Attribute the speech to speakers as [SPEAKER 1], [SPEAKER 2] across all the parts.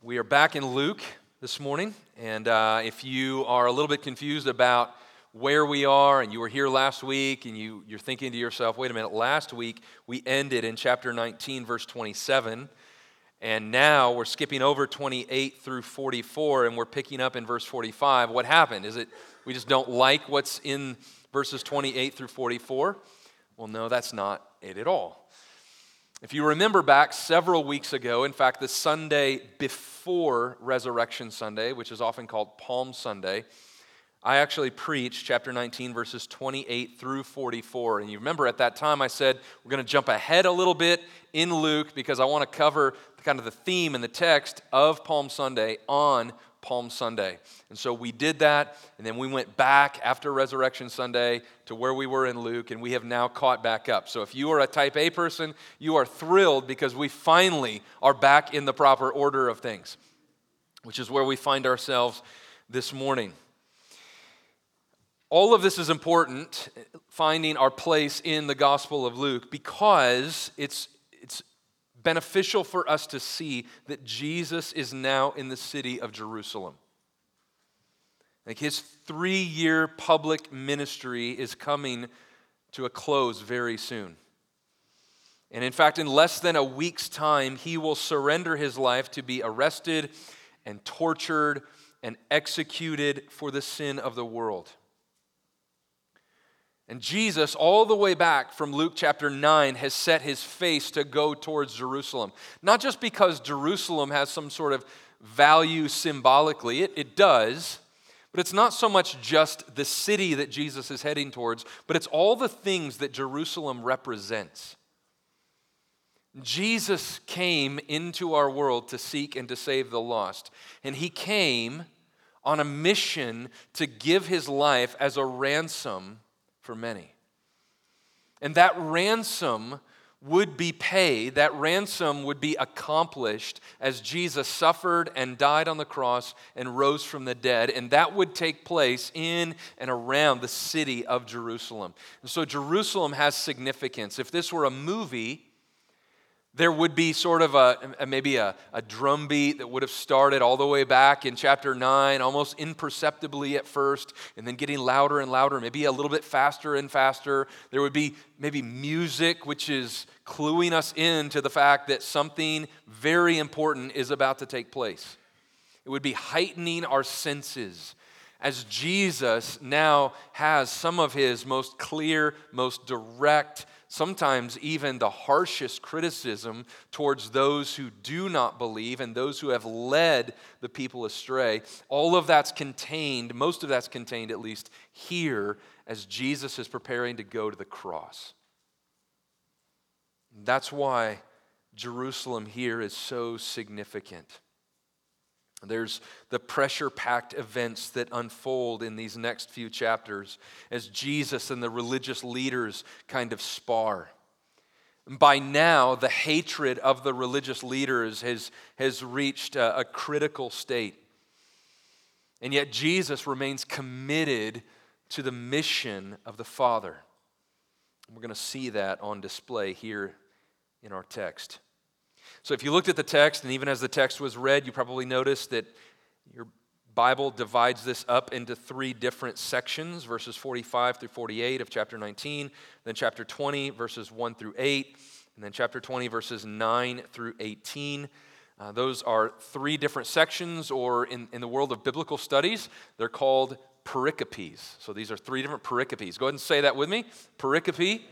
[SPEAKER 1] We are back in Luke this morning, and uh, if you are a little bit confused about where we are and you were here last week and you, you're thinking to yourself, wait a minute, last week we ended in chapter 19, verse 27, and now we're skipping over 28 through 44 and we're picking up in verse 45. What happened? Is it we just don't like what's in verses 28 through 44? Well, no, that's not it at all. If you remember back several weeks ago, in fact, the Sunday before Resurrection Sunday, which is often called Palm Sunday, I actually preached chapter 19, verses 28 through 44. And you remember at that time I said we're going to jump ahead a little bit in Luke because I want to cover kind of the theme and the text of Palm Sunday on Palm Sunday. And so we did that, and then we went back after Resurrection Sunday to where we were in Luke, and we have now caught back up. So if you are a type A person, you are thrilled because we finally are back in the proper order of things, which is where we find ourselves this morning. All of this is important, finding our place in the Gospel of Luke, because it's beneficial for us to see that Jesus is now in the city of Jerusalem. Like his three year public ministry is coming to a close very soon. And in fact, in less than a week's time, he will surrender his life to be arrested and tortured and executed for the sin of the world. And Jesus, all the way back from Luke chapter 9, has set his face to go towards Jerusalem. Not just because Jerusalem has some sort of value symbolically, it, it does, but it's not so much just the city that Jesus is heading towards, but it's all the things that Jerusalem represents. Jesus came into our world to seek and to save the lost. And he came on a mission to give his life as a ransom for many. And that ransom would be paid, that ransom would be accomplished as Jesus suffered and died on the cross and rose from the dead. And that would take place in and around the city of Jerusalem. And so Jerusalem has significance. If this were a movie, there would be sort of a, a maybe a, a drum beat that would have started all the way back in chapter 9 almost imperceptibly at first and then getting louder and louder maybe a little bit faster and faster. There would be maybe music which is cluing us in to the fact that something very important is about to take place. It would be heightening our senses as Jesus now has some of his most clear, most direct sometimes even the harshest criticism towards those who do not believe and those who have led the people astray. All of that's contained, most of that's contained at least here as Jesus is preparing to go to the cross. That's why Jerusalem here is so significant. There's the pressure packed events that unfold in these next few chapters as Jesus and the religious leaders kind of spar. By now, the hatred of the religious leaders has, has reached a, a critical state. And yet, Jesus remains committed to the mission of the Father. We're going to see that on display here in our text. So if you looked at the text, and even as the text was read, you probably noticed that your Bible divides this up into three different sections verses 45 through 48 of chapter 19, then chapter 20, verses 1 through 8, and then chapter 20, verses 9 through 18. Uh, those are three different sections, or in, in the world of biblical studies, they're called pericopes. So these are three different pericopes. Go ahead and say that with me. Pericope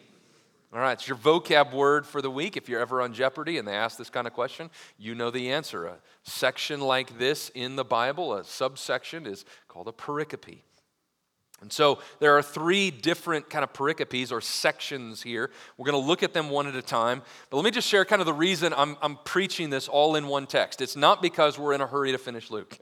[SPEAKER 1] all right, it's your vocab word for the week. If you're ever on Jeopardy and they ask this kind of question, you know the answer. A section like this in the Bible, a subsection, is called a pericope. And so there are three different kind of pericopes or sections here. We're going to look at them one at a time. But let me just share kind of the reason I'm, I'm preaching this all in one text. It's not because we're in a hurry to finish Luke,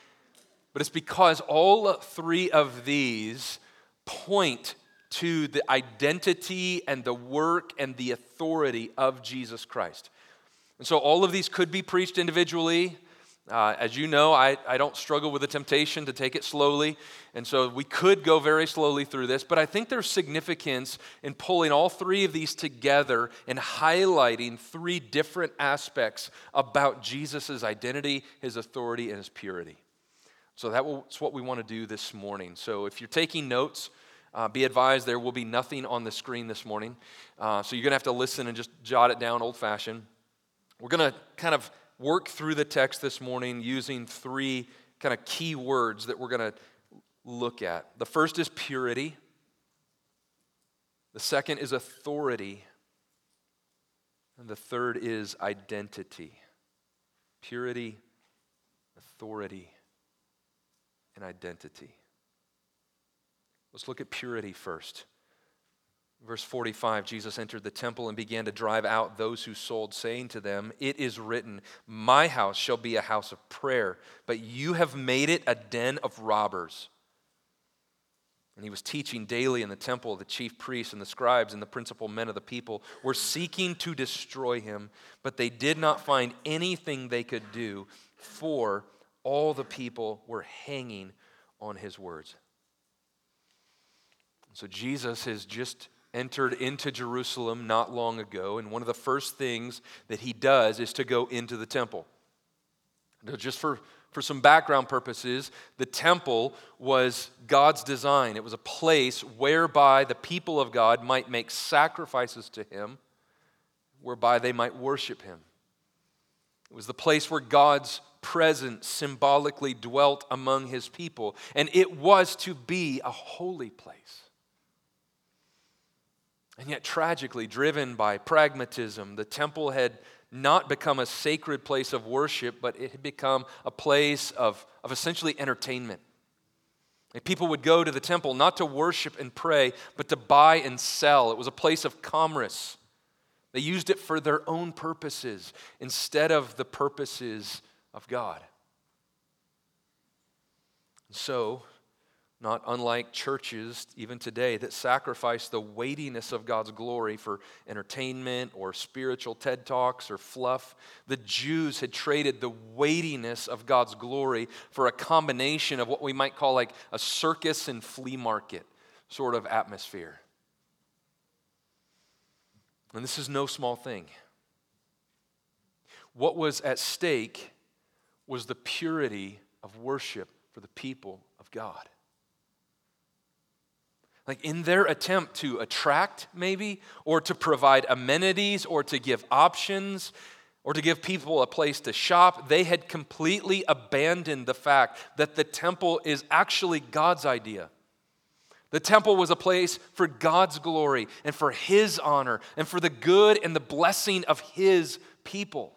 [SPEAKER 1] but it's because all three of these point to the identity and the work and the authority of Jesus Christ. And so all of these could be preached individually. Uh, as you know, I, I don't struggle with the temptation to take it slowly, and so we could go very slowly through this, but I think there's significance in pulling all three of these together and highlighting three different aspects about Jesus' identity, his authority, and his purity. So that's what we want to do this morning. So if you're taking notes, uh, be advised there will be nothing on the screen this morning. Uh, so you're going to have to listen and just jot it down old fashioned. We're going to kind of work through the text this morning using three kind of key words that we're going to look at. The first is purity, the second is authority, and the third is identity. Purity, authority, and identity. Let's look at purity first. Verse 45 Jesus entered the temple and began to drive out those who sold, saying to them, It is written, My house shall be a house of prayer, but you have made it a den of robbers. And he was teaching daily in the temple. The chief priests and the scribes and the principal men of the people were seeking to destroy him, but they did not find anything they could do, for all the people were hanging on his words. So Jesus has just entered into Jerusalem not long ago, and one of the first things that he does is to go into the temple. Now, just for, for some background purposes, the temple was God's design. It was a place whereby the people of God might make sacrifices to him, whereby they might worship him. It was the place where God's presence symbolically dwelt among his people, and it was to be a holy place. And yet, tragically, driven by pragmatism, the temple had not become a sacred place of worship, but it had become a place of, of essentially entertainment. And people would go to the temple not to worship and pray, but to buy and sell. It was a place of commerce. They used it for their own purposes instead of the purposes of God. So, not unlike churches even today that sacrifice the weightiness of God's glory for entertainment or spiritual TED Talks or fluff. The Jews had traded the weightiness of God's glory for a combination of what we might call like a circus and flea market sort of atmosphere. And this is no small thing. What was at stake was the purity of worship for the people of God. Like in their attempt to attract, maybe, or to provide amenities, or to give options, or to give people a place to shop, they had completely abandoned the fact that the temple is actually God's idea. The temple was a place for God's glory and for His honor and for the good and the blessing of His people.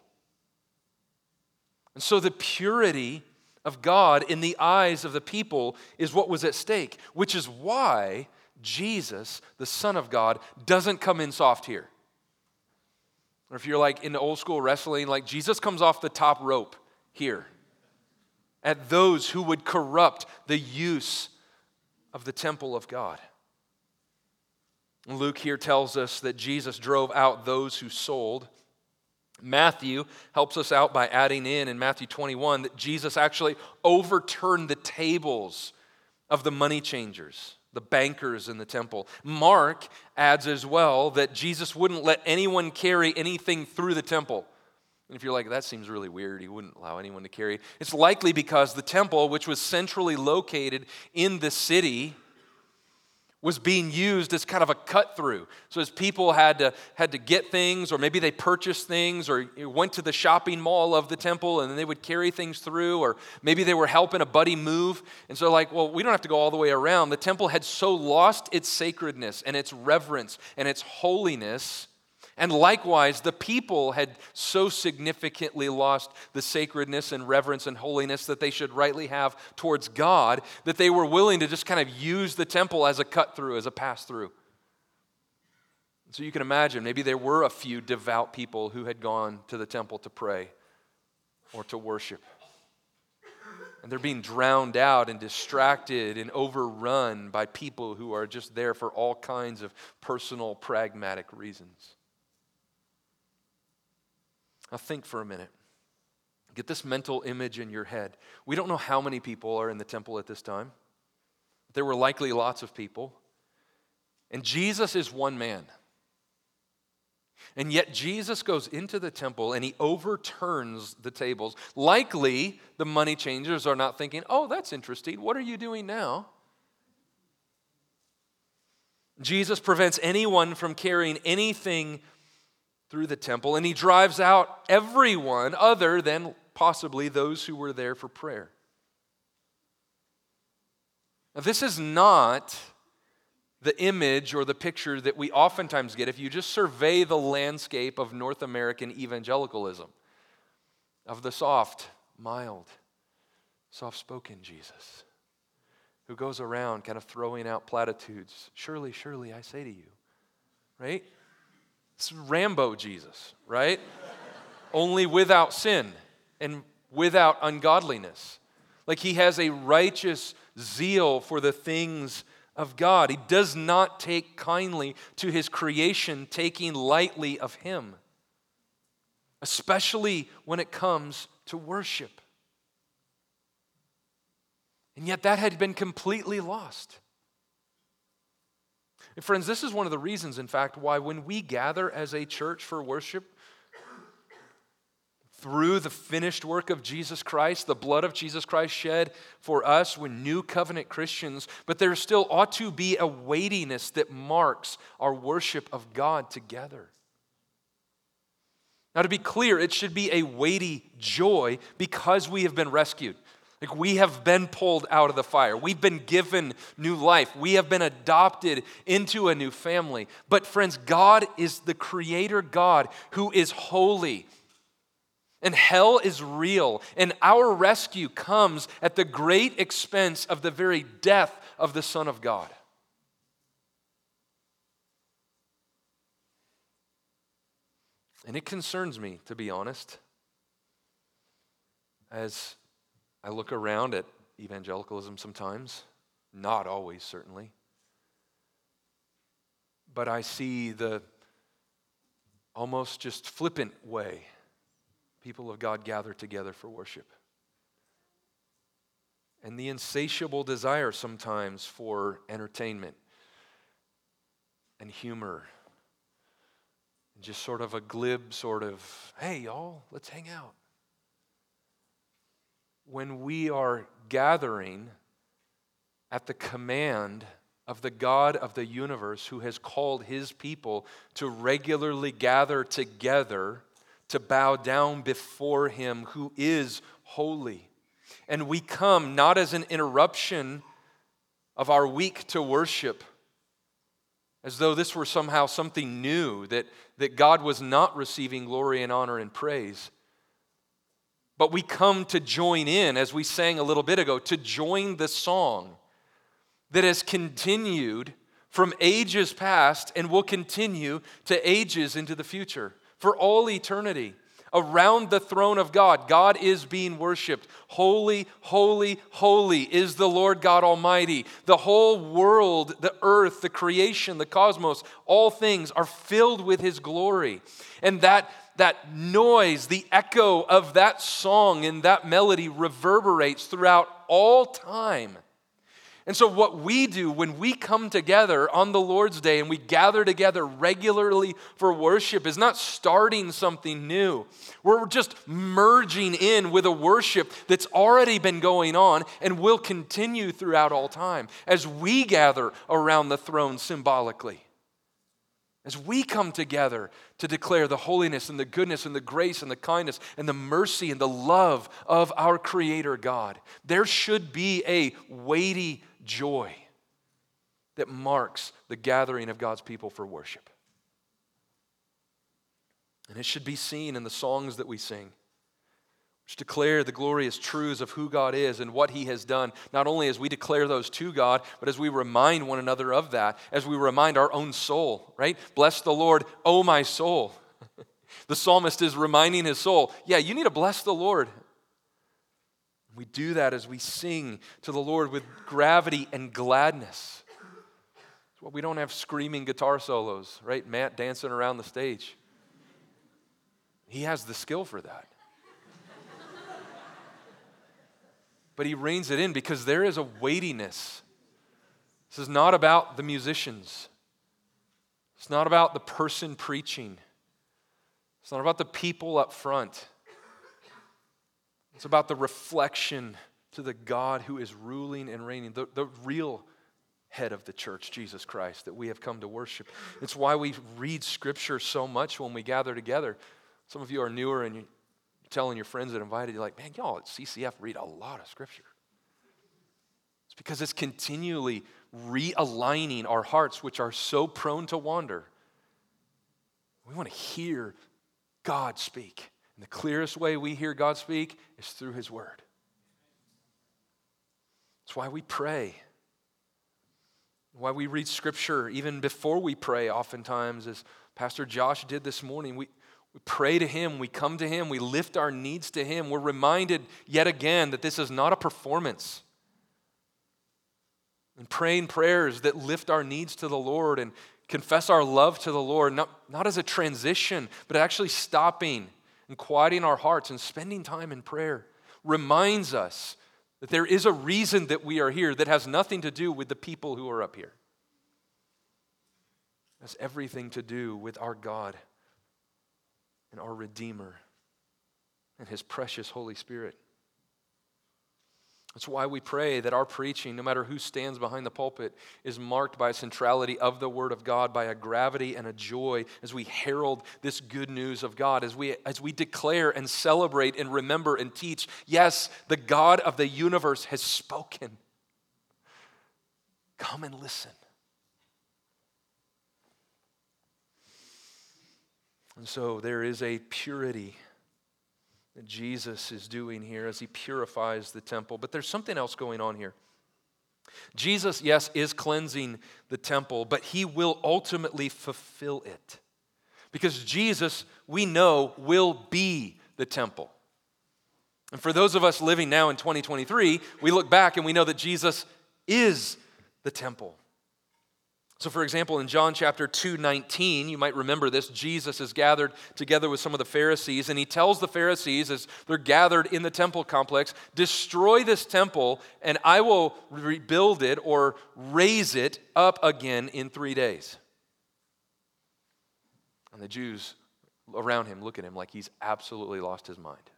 [SPEAKER 1] And so the purity of God in the eyes of the people is what was at stake, which is why Jesus, the Son of God, doesn't come in soft here. Or if you're like in the old school wrestling, like Jesus comes off the top rope here at those who would corrupt the use of the temple of God. Luke here tells us that Jesus drove out those who sold. Matthew helps us out by adding in in Matthew 21 that Jesus actually overturned the tables of the money changers the bankers in the temple. Mark adds as well that Jesus wouldn't let anyone carry anything through the temple. And if you're like, that seems really weird, he wouldn't allow anyone to carry. It's likely because the temple, which was centrally located in the city, was being used as kind of a cut through. So as people had to, had to get things, or maybe they purchased things, or went to the shopping mall of the temple and then they would carry things through, or maybe they were helping a buddy move. And so, like, well, we don't have to go all the way around. The temple had so lost its sacredness and its reverence and its holiness and likewise, the people had so significantly lost the sacredness and reverence and holiness that they should rightly have towards God that they were willing to just kind of use the temple as a cut through, as a pass through. So you can imagine, maybe there were a few devout people who had gone to the temple to pray or to worship. And they're being drowned out and distracted and overrun by people who are just there for all kinds of personal, pragmatic reasons. Now, think for a minute. Get this mental image in your head. We don't know how many people are in the temple at this time. There were likely lots of people. And Jesus is one man. And yet Jesus goes into the temple and he overturns the tables. Likely the money changers are not thinking, oh, that's interesting. What are you doing now? Jesus prevents anyone from carrying anything through the temple, and he drives out everyone other than possibly those who were there for prayer. Now, this is not the image or the picture that we oftentimes get if you just survey the landscape of North American evangelicalism, of the soft, mild, soft spoken Jesus who goes around kind of throwing out platitudes. Surely, surely, I say to you, right? It's Rambo Jesus, right? Only without sin and without ungodliness. Like he has a righteous zeal for the things of God. He does not take kindly to his creation, taking lightly of him, especially when it comes to worship. And yet that had been completely lost. And friends, this is one of the reasons, in fact, why when we gather as a church for worship, through the finished work of Jesus Christ, the blood of Jesus Christ shed for us, we're new covenant Christians, but there still ought to be a weightiness that marks our worship of God together. Now, to be clear, it should be a weighty joy because we have been rescued. Like we have been pulled out of the fire. We've been given new life. We have been adopted into a new family. But, friends, God is the creator God who is holy and hell is real, and our rescue comes at the great expense of the very death of the Son of God. And it concerns me, to be honest, as I look around at evangelicalism sometimes, not always, certainly, but I see the almost just flippant way people of God gather together for worship. And the insatiable desire sometimes for entertainment and humor. And just sort of a glib sort of, hey, y'all, let's hang out. When we are gathering at the command of the God of the universe who has called his people to regularly gather together to bow down before him who is holy. And we come not as an interruption of our week to worship, as though this were somehow something new, that, that God was not receiving glory and honor and praise. But we come to join in, as we sang a little bit ago, to join the song that has continued from ages past and will continue to ages into the future for all eternity. Around the throne of God, God is being worshiped. Holy, holy, holy is the Lord God Almighty. The whole world, the earth, the creation, the cosmos, all things are filled with His glory. And that, that noise, the echo of that song and that melody reverberates throughout all time. And so, what we do when we come together on the Lord's Day and we gather together regularly for worship is not starting something new. We're just merging in with a worship that's already been going on and will continue throughout all time as we gather around the throne symbolically. As we come together to declare the holiness and the goodness and the grace and the kindness and the mercy and the love of our Creator God, there should be a weighty joy that marks the gathering of God's people for worship. And it should be seen in the songs that we sing, which declare the glorious truths of who God is and what He has done, not only as we declare those to God, but as we remind one another of that, as we remind our own soul, right? Bless the Lord, O my soul. the psalmist is reminding his soul, yeah, you need to bless the Lord we do that as we sing to the Lord with gravity and gladness. We don't have screaming guitar solos, right? Matt dancing around the stage. He has the skill for that. but he reins it in because there is a weightiness. This is not about the musicians, it's not about the person preaching, it's not about the people up front. It's about the reflection to the God who is ruling and reigning, the, the real head of the church, Jesus Christ, that we have come to worship. It's why we read Scripture so much when we gather together. Some of you are newer and you're telling your friends that invited you, like, man, y'all at CCF read a lot of Scripture. It's because it's continually realigning our hearts, which are so prone to wander. We want to hear God speak. And the clearest way we hear God speak is through His Word. That's why we pray. Why we read Scripture even before we pray, oftentimes, as Pastor Josh did this morning. We, we pray to Him, we come to Him, we lift our needs to Him. We're reminded yet again that this is not a performance. And praying prayers that lift our needs to the Lord and confess our love to the Lord, not, not as a transition, but actually stopping and quieting our hearts and spending time in prayer reminds us that there is a reason that we are here that has nothing to do with the people who are up here. It has everything to do with our God and our Redeemer and His precious Holy Spirit. That's why we pray that our preaching, no matter who stands behind the pulpit, is marked by a centrality of the Word of God, by a gravity and a joy as we herald this good news of God, as we, as we declare and celebrate and remember and teach yes, the God of the universe has spoken. Come and listen. And so there is a purity that Jesus is doing here as he purifies the temple. But there's something else going on here. Jesus, yes, is cleansing the temple, but he will ultimately fulfill it. Because Jesus, we know, will be the temple. And for those of us living now in 2023, we look back and we know that Jesus is the temple. So, for example, in John chapter 2 19, you might remember this. Jesus is gathered together with some of the Pharisees, and he tells the Pharisees as they're gathered in the temple complex, Destroy this temple, and I will rebuild it or raise it up again in three days. And the Jews around him look at him like he's absolutely lost his mind.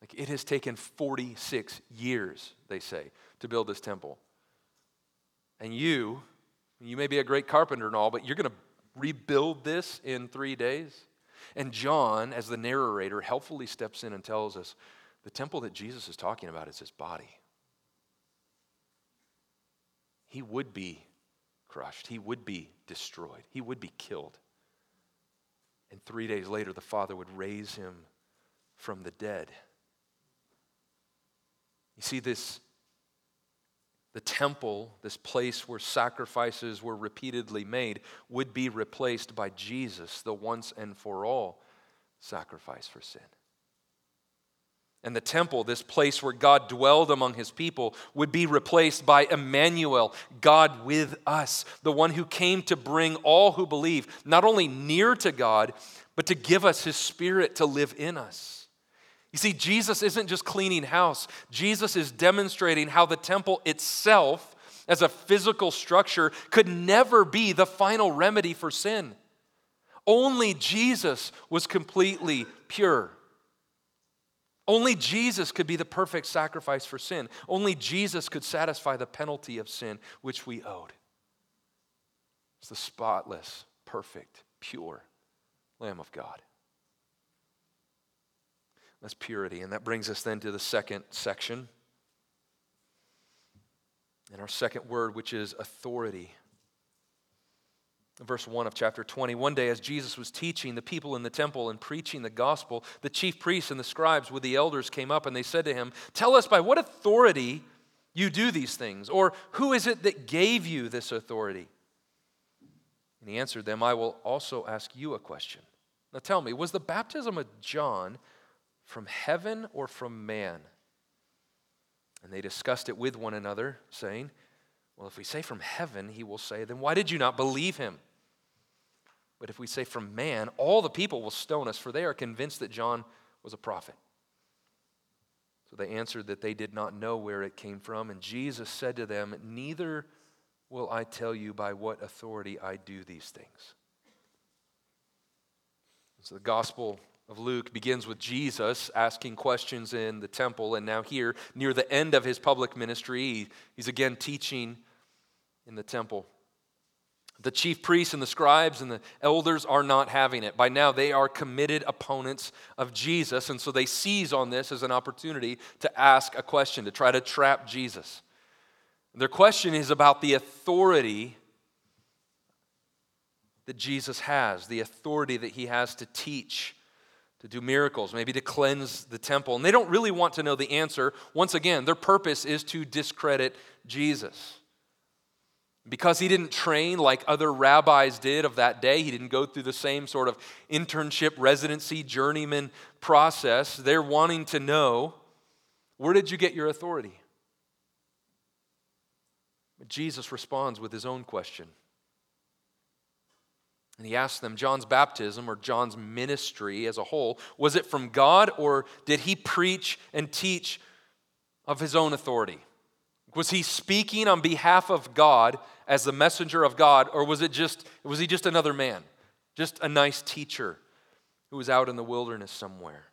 [SPEAKER 1] Like it has taken 46 years, they say, to build this temple. And you, you may be a great carpenter and all, but you're going to rebuild this in three days? And John, as the narrator, helpfully steps in and tells us the temple that Jesus is talking about is his body. He would be crushed, he would be destroyed, he would be killed. And three days later, the Father would raise him from the dead. You see, this the temple, this place where sacrifices were repeatedly made, would be replaced by Jesus, the once and for all sacrifice for sin. And the temple, this place where God dwelled among his people, would be replaced by Emmanuel, God with us, the one who came to bring all who believe not only near to God, but to give us his spirit to live in us. You see, Jesus isn't just cleaning house, Jesus is demonstrating how the temple itself, as a physical structure, could never be the final remedy for sin. Only Jesus was completely pure. Only Jesus could be the perfect sacrifice for sin. Only Jesus could satisfy the penalty of sin which we owed. It's the spotless, perfect, pure Lamb of God. That's purity. And that brings us then to the second section. And our second word, which is authority. Verse 1 of chapter 20. One day, as Jesus was teaching the people in the temple and preaching the gospel, the chief priests and the scribes with the elders came up and they said to him, Tell us by what authority you do these things, or who is it that gave you this authority? And he answered them, I will also ask you a question. Now tell me, was the baptism of John from heaven or from man? And they discussed it with one another, saying, Well, if we say from heaven, he will say, Then why did you not believe him? But if we say from man, all the people will stone us, for they are convinced that John was a prophet. So they answered that they did not know where it came from. And Jesus said to them, Neither will I tell you by what authority I do these things. So the Gospel of Luke begins with Jesus asking questions in the temple. And now, here, near the end of his public ministry, he's again teaching in the temple. The chief priests and the scribes and the elders are not having it. By now, they are committed opponents of Jesus, and so they seize on this as an opportunity to ask a question, to try to trap Jesus. Their question is about the authority that Jesus has, the authority that he has to teach, to do miracles, maybe to cleanse the temple. And they don't really want to know the answer. Once again, their purpose is to discredit Jesus. Because he didn't train like other rabbis did of that day, he didn't go through the same sort of internship, residency, journeyman process. They're wanting to know where did you get your authority? But Jesus responds with his own question. And he asked them, John's baptism or John's ministry as a whole, was it from God or did he preach and teach of his own authority? Was he speaking on behalf of God as the messenger of God, or was it just was he just another man, just a nice teacher who was out in the wilderness somewhere?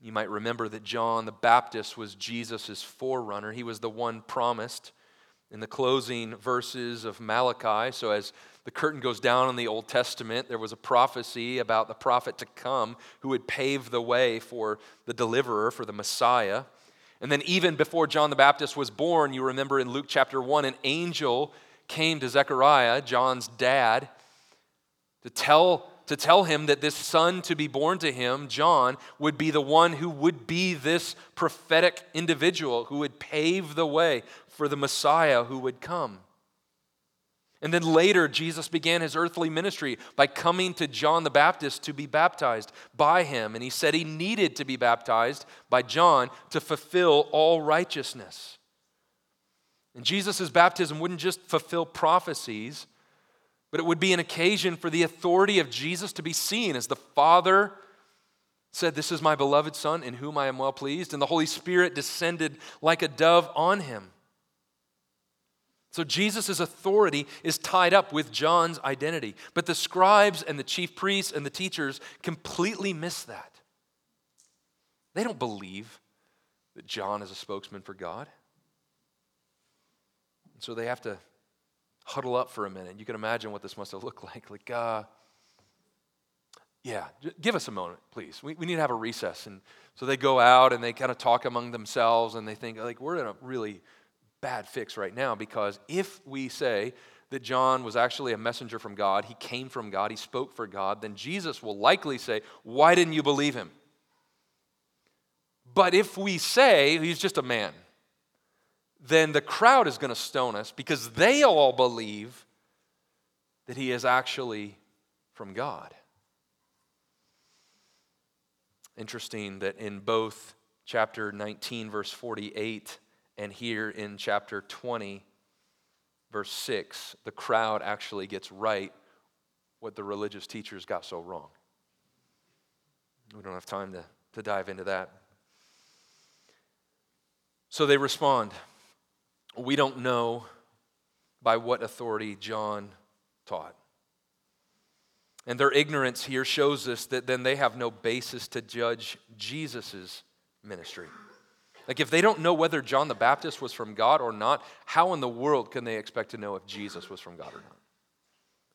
[SPEAKER 1] You might remember that John the Baptist was Jesus' forerunner. He was the one promised in the closing verses of Malachi. So, as the curtain goes down in the Old Testament, there was a prophecy about the prophet to come who would pave the way for the deliverer, for the Messiah. And then, even before John the Baptist was born, you remember in Luke chapter 1, an angel came to Zechariah, John's dad, to tell, to tell him that this son to be born to him, John, would be the one who would be this prophetic individual who would pave the way for the Messiah who would come. And then later, Jesus began his earthly ministry by coming to John the Baptist to be baptized by him. And he said he needed to be baptized by John to fulfill all righteousness. And Jesus' baptism wouldn't just fulfill prophecies, but it would be an occasion for the authority of Jesus to be seen as the Father said, This is my beloved Son in whom I am well pleased. And the Holy Spirit descended like a dove on him. So Jesus' authority is tied up with John's identity. But the scribes and the chief priests and the teachers completely miss that. They don't believe that John is a spokesman for God. And so they have to huddle up for a minute. You can imagine what this must have looked like. Like, uh, yeah, give us a moment, please. We, we need to have a recess. And so they go out and they kind of talk among themselves and they think, like, we're in a really bad fix right now because if we say that John was actually a messenger from God, he came from God, he spoke for God, then Jesus will likely say, Why didn't you believe him? But if we say he's just a man, then the crowd is going to stone us because they all believe that he is actually from God. Interesting that in both chapter 19, verse 48, and here in chapter 20, verse 6, the crowd actually gets right what the religious teachers got so wrong. We don't have time to, to dive into that. So they respond We don't know by what authority John taught. And their ignorance here shows us that then they have no basis to judge Jesus' ministry. Like, if they don't know whether John the Baptist was from God or not, how in the world can they expect to know if Jesus was from God or not?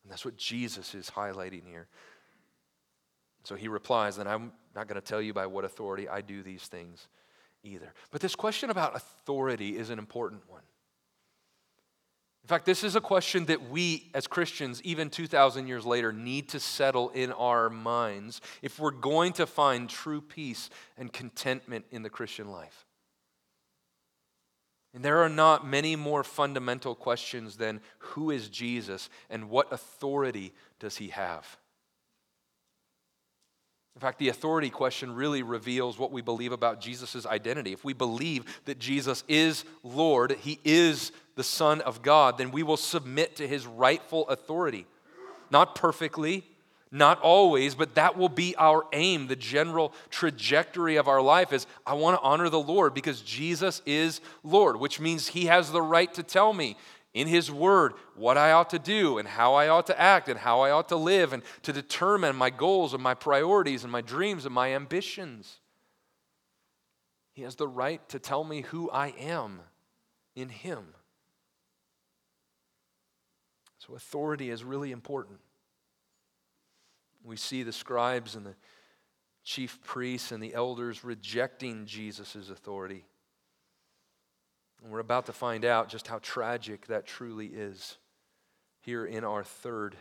[SPEAKER 1] And that's what Jesus is highlighting here. So he replies, Then I'm not going to tell you by what authority I do these things either. But this question about authority is an important one. In fact, this is a question that we as Christians, even 2,000 years later, need to settle in our minds if we're going to find true peace and contentment in the Christian life. And there are not many more fundamental questions than who is Jesus and what authority does he have? In fact, the authority question really reveals what we believe about Jesus' identity. If we believe that Jesus is Lord, he is the Son of God, then we will submit to his rightful authority. Not perfectly, Not always, but that will be our aim. The general trajectory of our life is I want to honor the Lord because Jesus is Lord, which means He has the right to tell me in His Word what I ought to do and how I ought to act and how I ought to live and to determine my goals and my priorities and my dreams and my ambitions. He has the right to tell me who I am in Him. So, authority is really important. We see the scribes and the chief priests and the elders rejecting Jesus' authority. And we're about to find out just how tragic that truly is here in our third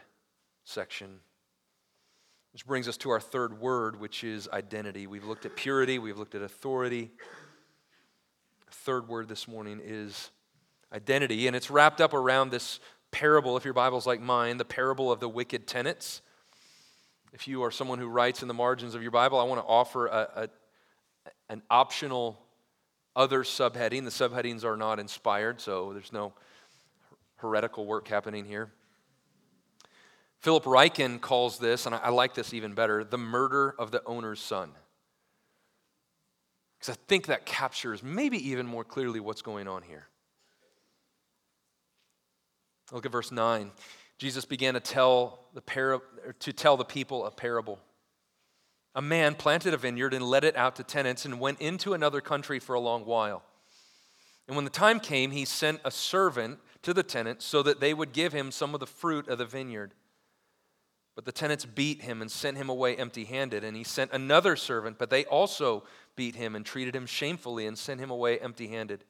[SPEAKER 1] section. Which brings us to our third word, which is identity. We've looked at purity, we've looked at authority. The third word this morning is identity, and it's wrapped up around this parable, if your Bible's like mine, the parable of the wicked tenants. If you are someone who writes in the margins of your Bible, I want to offer a, a, an optional other subheading. The subheadings are not inspired, so there's no heretical work happening here. Philip Ryken calls this, and I, I like this even better, the murder of the owner's son. Because I think that captures maybe even more clearly what's going on here. Look at verse 9. Jesus began to tell the para- to tell the people a parable. A man planted a vineyard and let it out to tenants and went into another country for a long while. And when the time came, he sent a servant to the tenants so that they would give him some of the fruit of the vineyard. But the tenants beat him and sent him away empty handed. And he sent another servant, but they also beat him and treated him shamefully and sent him away empty handed.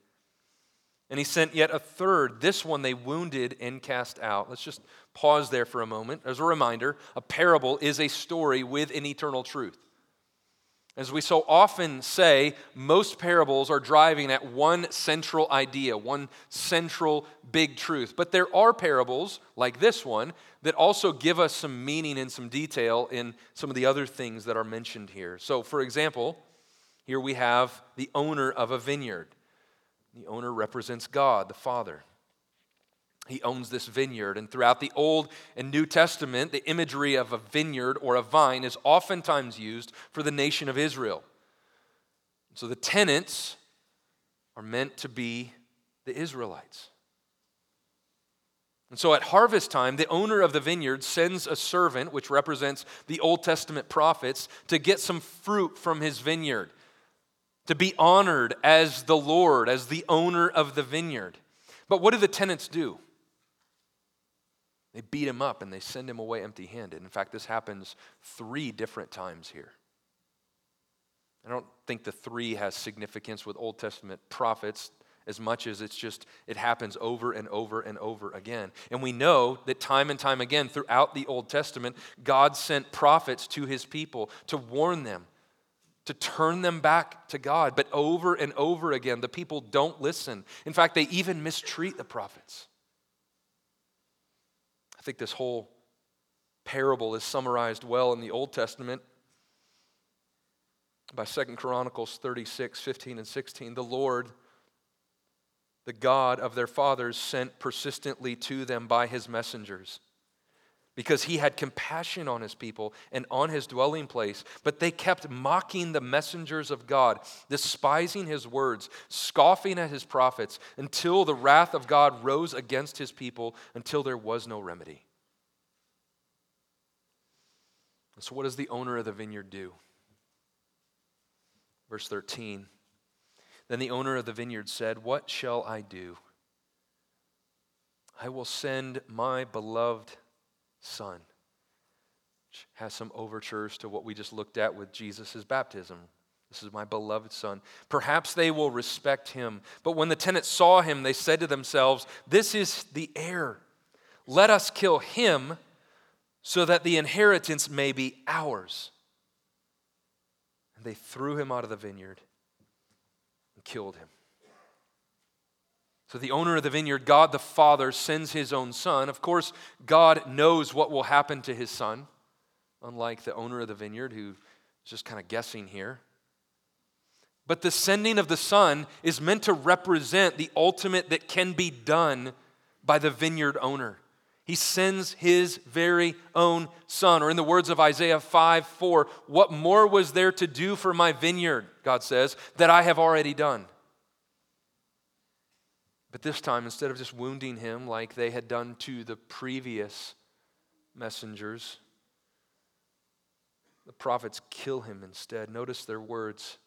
[SPEAKER 1] And he sent yet a third. This one they wounded and cast out. Let's just pause there for a moment. As a reminder, a parable is a story with an eternal truth. As we so often say, most parables are driving at one central idea, one central big truth. But there are parables, like this one, that also give us some meaning and some detail in some of the other things that are mentioned here. So, for example, here we have the owner of a vineyard. The owner represents God, the Father. He owns this vineyard. And throughout the Old and New Testament, the imagery of a vineyard or a vine is oftentimes used for the nation of Israel. So the tenants are meant to be the Israelites. And so at harvest time, the owner of the vineyard sends a servant, which represents the Old Testament prophets, to get some fruit from his vineyard to be honored as the Lord, as the owner of the vineyard. But what do the tenants do? They beat him up and they send him away empty handed. In fact, this happens three different times here. I don't think the three has significance with Old Testament prophets as much as it's just, it happens over and over and over again. And we know that time and time again throughout the Old Testament, God sent prophets to his people to warn them to turn them back to God. But over and over again, the people don't listen. In fact, they even mistreat the prophets. I think this whole parable is summarized well in the Old Testament by Second Chronicles 36, 15, and 16. The Lord, the God of their fathers, sent persistently to them by his messengers because he had compassion on his people and on his dwelling place. But they kept mocking the messengers of God, despising his words, scoffing at his prophets, until the wrath of God rose against his people, until there was no remedy. So, what does the owner of the vineyard do? Verse 13 Then the owner of the vineyard said, What shall I do? I will send my beloved Son. Which has some overtures to what we just looked at with Jesus' baptism. This is my beloved Son. Perhaps they will respect him. But when the tenants saw him, they said to themselves, This is the heir. Let us kill him so that the inheritance may be ours. And they threw him out of the vineyard and killed him. So, the owner of the vineyard, God the Father, sends his own son. Of course, God knows what will happen to his son, unlike the owner of the vineyard who's just kind of guessing here. But the sending of the son is meant to represent the ultimate that can be done by the vineyard owner. He sends his very own son. Or, in the words of Isaiah 5 4, what more was there to do for my vineyard, God says, that I have already done? But this time, instead of just wounding him like they had done to the previous messengers, the prophets kill him instead. Notice their words.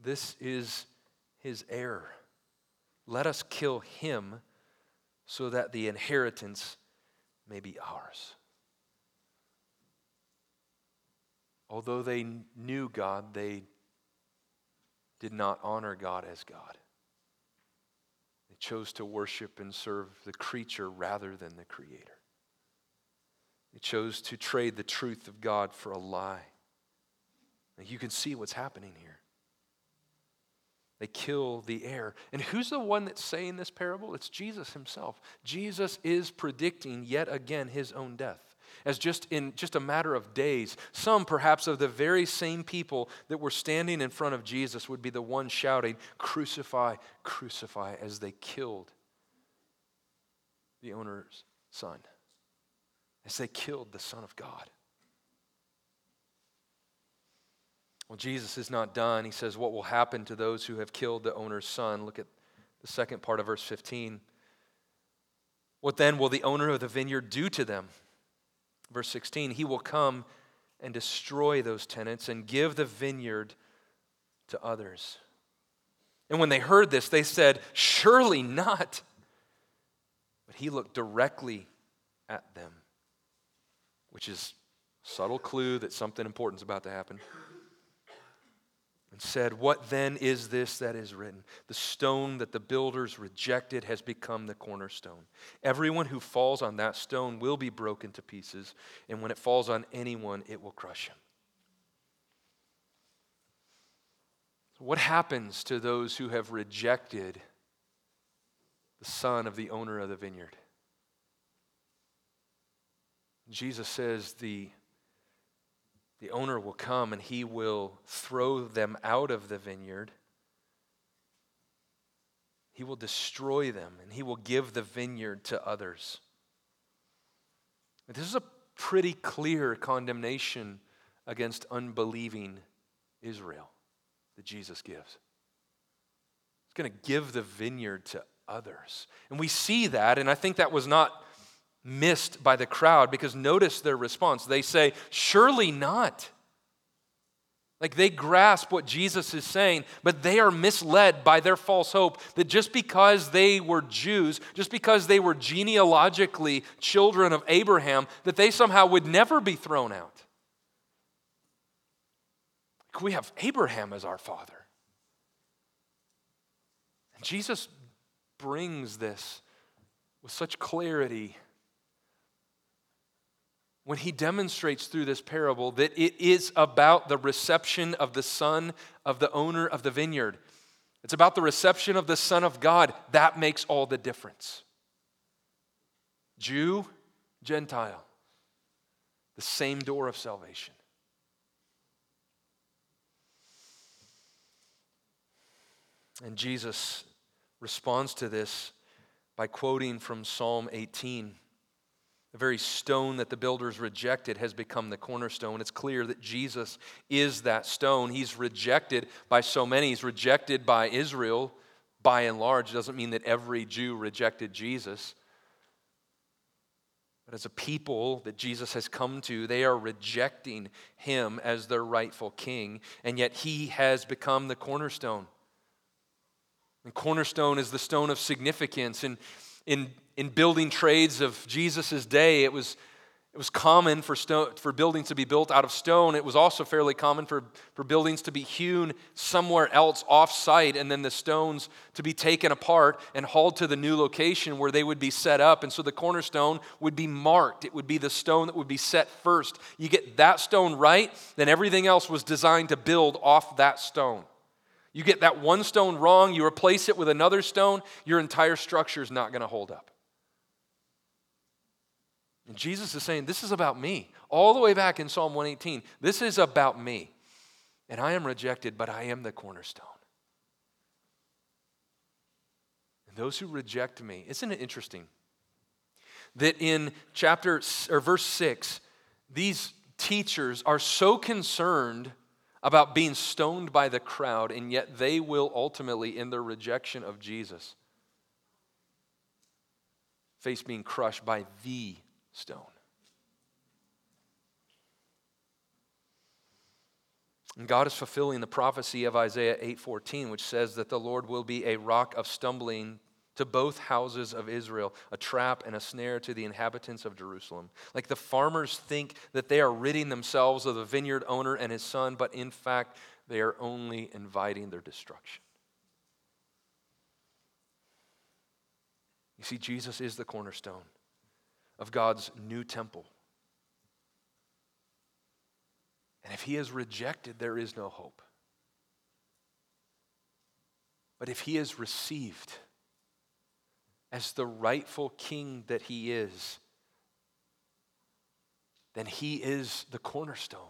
[SPEAKER 1] This is his heir. Let us kill him so that the inheritance may be ours. Although they knew God, they did not honor God as God. Chose to worship and serve the creature rather than the Creator. They chose to trade the truth of God for a lie. you can see what's happening here. They kill the heir. And who's the one that's saying this parable? It's Jesus himself. Jesus is predicting yet again his own death. As just in just a matter of days, some perhaps of the very same people that were standing in front of Jesus would be the ones shouting, Crucify, crucify, as they killed the owner's son, as they killed the Son of God. Well, Jesus is not done. He says, What will happen to those who have killed the owner's son? Look at the second part of verse 15. What then will the owner of the vineyard do to them? Verse 16, he will come and destroy those tenants and give the vineyard to others. And when they heard this, they said, Surely not. But he looked directly at them, which is subtle clue that something important is about to happen and said, What then is this that is written? The stone that the builders rejected has become the cornerstone. Everyone who falls on that stone will be broken to pieces, and when it falls on anyone, it will crush him. What happens to those who have rejected the son of the owner of the vineyard? Jesus says the the owner will come and he will throw them out of the vineyard. He will destroy them and he will give the vineyard to others. This is a pretty clear condemnation against unbelieving Israel that Jesus gives. He's going to give the vineyard to others. And we see that, and I think that was not missed by the crowd because notice their response. They say, Surely not. Like they grasp what Jesus is saying, but they are misled by their false hope that just because they were Jews, just because they were genealogically children of Abraham, that they somehow would never be thrown out. We have Abraham as our father. And Jesus brings this with such clarity when he demonstrates through this parable that it is about the reception of the son of the owner of the vineyard. It's about the reception of the Son of God. That makes all the difference. Jew, Gentile, the same door of salvation. And Jesus responds to this by quoting from Psalm 18. The very stone that the builders rejected has become the cornerstone. It's clear that Jesus is that stone. He's rejected by so many. He's rejected by Israel by and large. It doesn't mean that every Jew rejected Jesus. But as a people that Jesus has come to, they are rejecting him as their rightful king, and yet he has become the cornerstone. And cornerstone is the stone of significance. And in in building trades of Jesus' day, it was, it was common for, stone, for buildings to be built out of stone. It was also fairly common for, for buildings to be hewn somewhere else off site and then the stones to be taken apart and hauled to the new location where they would be set up. And so the cornerstone would be marked. It would be the stone that would be set first. You get that stone right, then everything else was designed to build off that stone. You get that one stone wrong, you replace it with another stone, your entire structure is not going to hold up. And Jesus is saying, This is about me. All the way back in Psalm 118, this is about me. And I am rejected, but I am the cornerstone. And those who reject me, isn't it interesting? that in chapter or verse 6, these teachers are so concerned about being stoned by the crowd, and yet they will ultimately, in their rejection of Jesus, face being crushed by the stone. And God is fulfilling the prophecy of Isaiah 8:14 which says that the Lord will be a rock of stumbling to both houses of Israel, a trap and a snare to the inhabitants of Jerusalem. Like the farmers think that they are ridding themselves of the vineyard owner and his son, but in fact, they are only inviting their destruction. You see, Jesus is the cornerstone of God's new temple. And if he is rejected, there is no hope. But if he is received as the rightful king that he is, then he is the cornerstone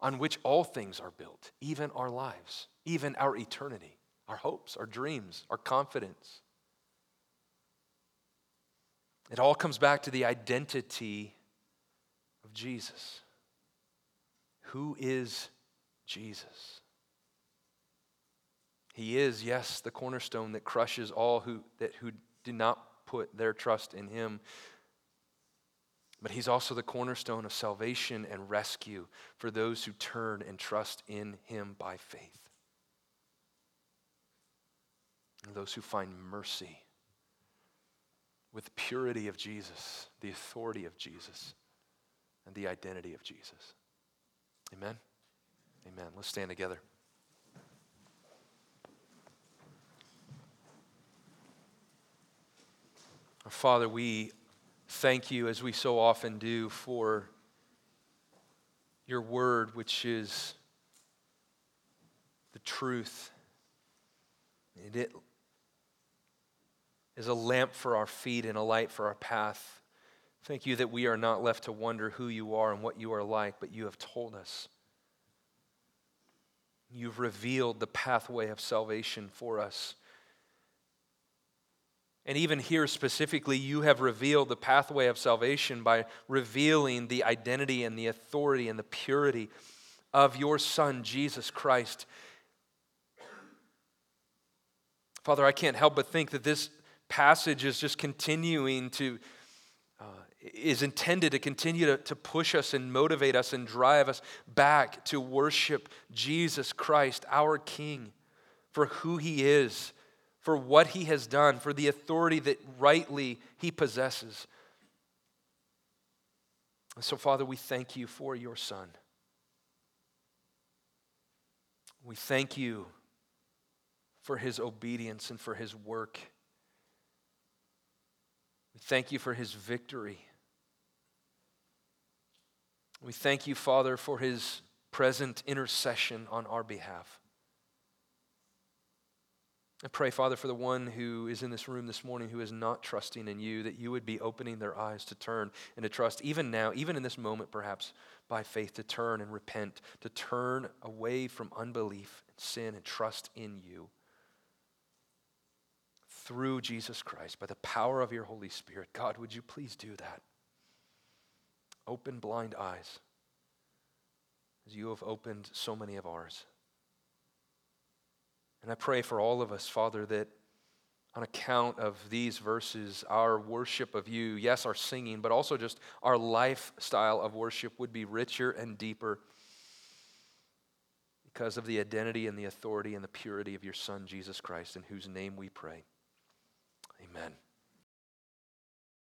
[SPEAKER 1] on which all things are built, even our lives, even our eternity, our hopes, our dreams, our confidence. It all comes back to the identity of Jesus. Who is Jesus? He is, yes, the cornerstone that crushes all who, that, who do not put their trust in him. But he's also the cornerstone of salvation and rescue for those who turn and trust in him by faith. And those who find mercy with the purity of Jesus, the authority of Jesus, and the identity of Jesus. Amen? Amen. Let's stand together. Our Father, we thank you as we so often do for your word, which is the truth. it is a lamp for our feet and a light for our path. Thank you that we are not left to wonder who you are and what you are like, but you have told us. You've revealed the pathway of salvation for us. And even here specifically, you have revealed the pathway of salvation by revealing the identity and the authority and the purity of your Son, Jesus Christ. Father, I can't help but think that this passage is just continuing to, uh, is intended to continue to, to push us and motivate us and drive us back to worship Jesus Christ, our King, for who he is for what he has done, for the authority that rightly he possesses. And so, Father, we thank you for your Son. We thank you for his obedience and for his work. We thank you for his victory. We thank you, Father, for his present intercession on our behalf. I pray, Father, for the one who is in this room this morning who is not trusting in you, that you would be opening their eyes to turn and to trust, even now, even in this moment, perhaps by faith, to turn and repent, to turn away from unbelief and sin and trust in you through Jesus Christ by the power of your Holy Spirit. God, would you please do that? Open blind eyes as you have opened so many of ours. And I pray for all of us, Father, that on account of these verses, our worship of you, yes, our singing, but also just our lifestyle of worship would be richer and deeper because of the identity and the authority and the purity of your Son, Jesus Christ, in whose name we pray. Amen.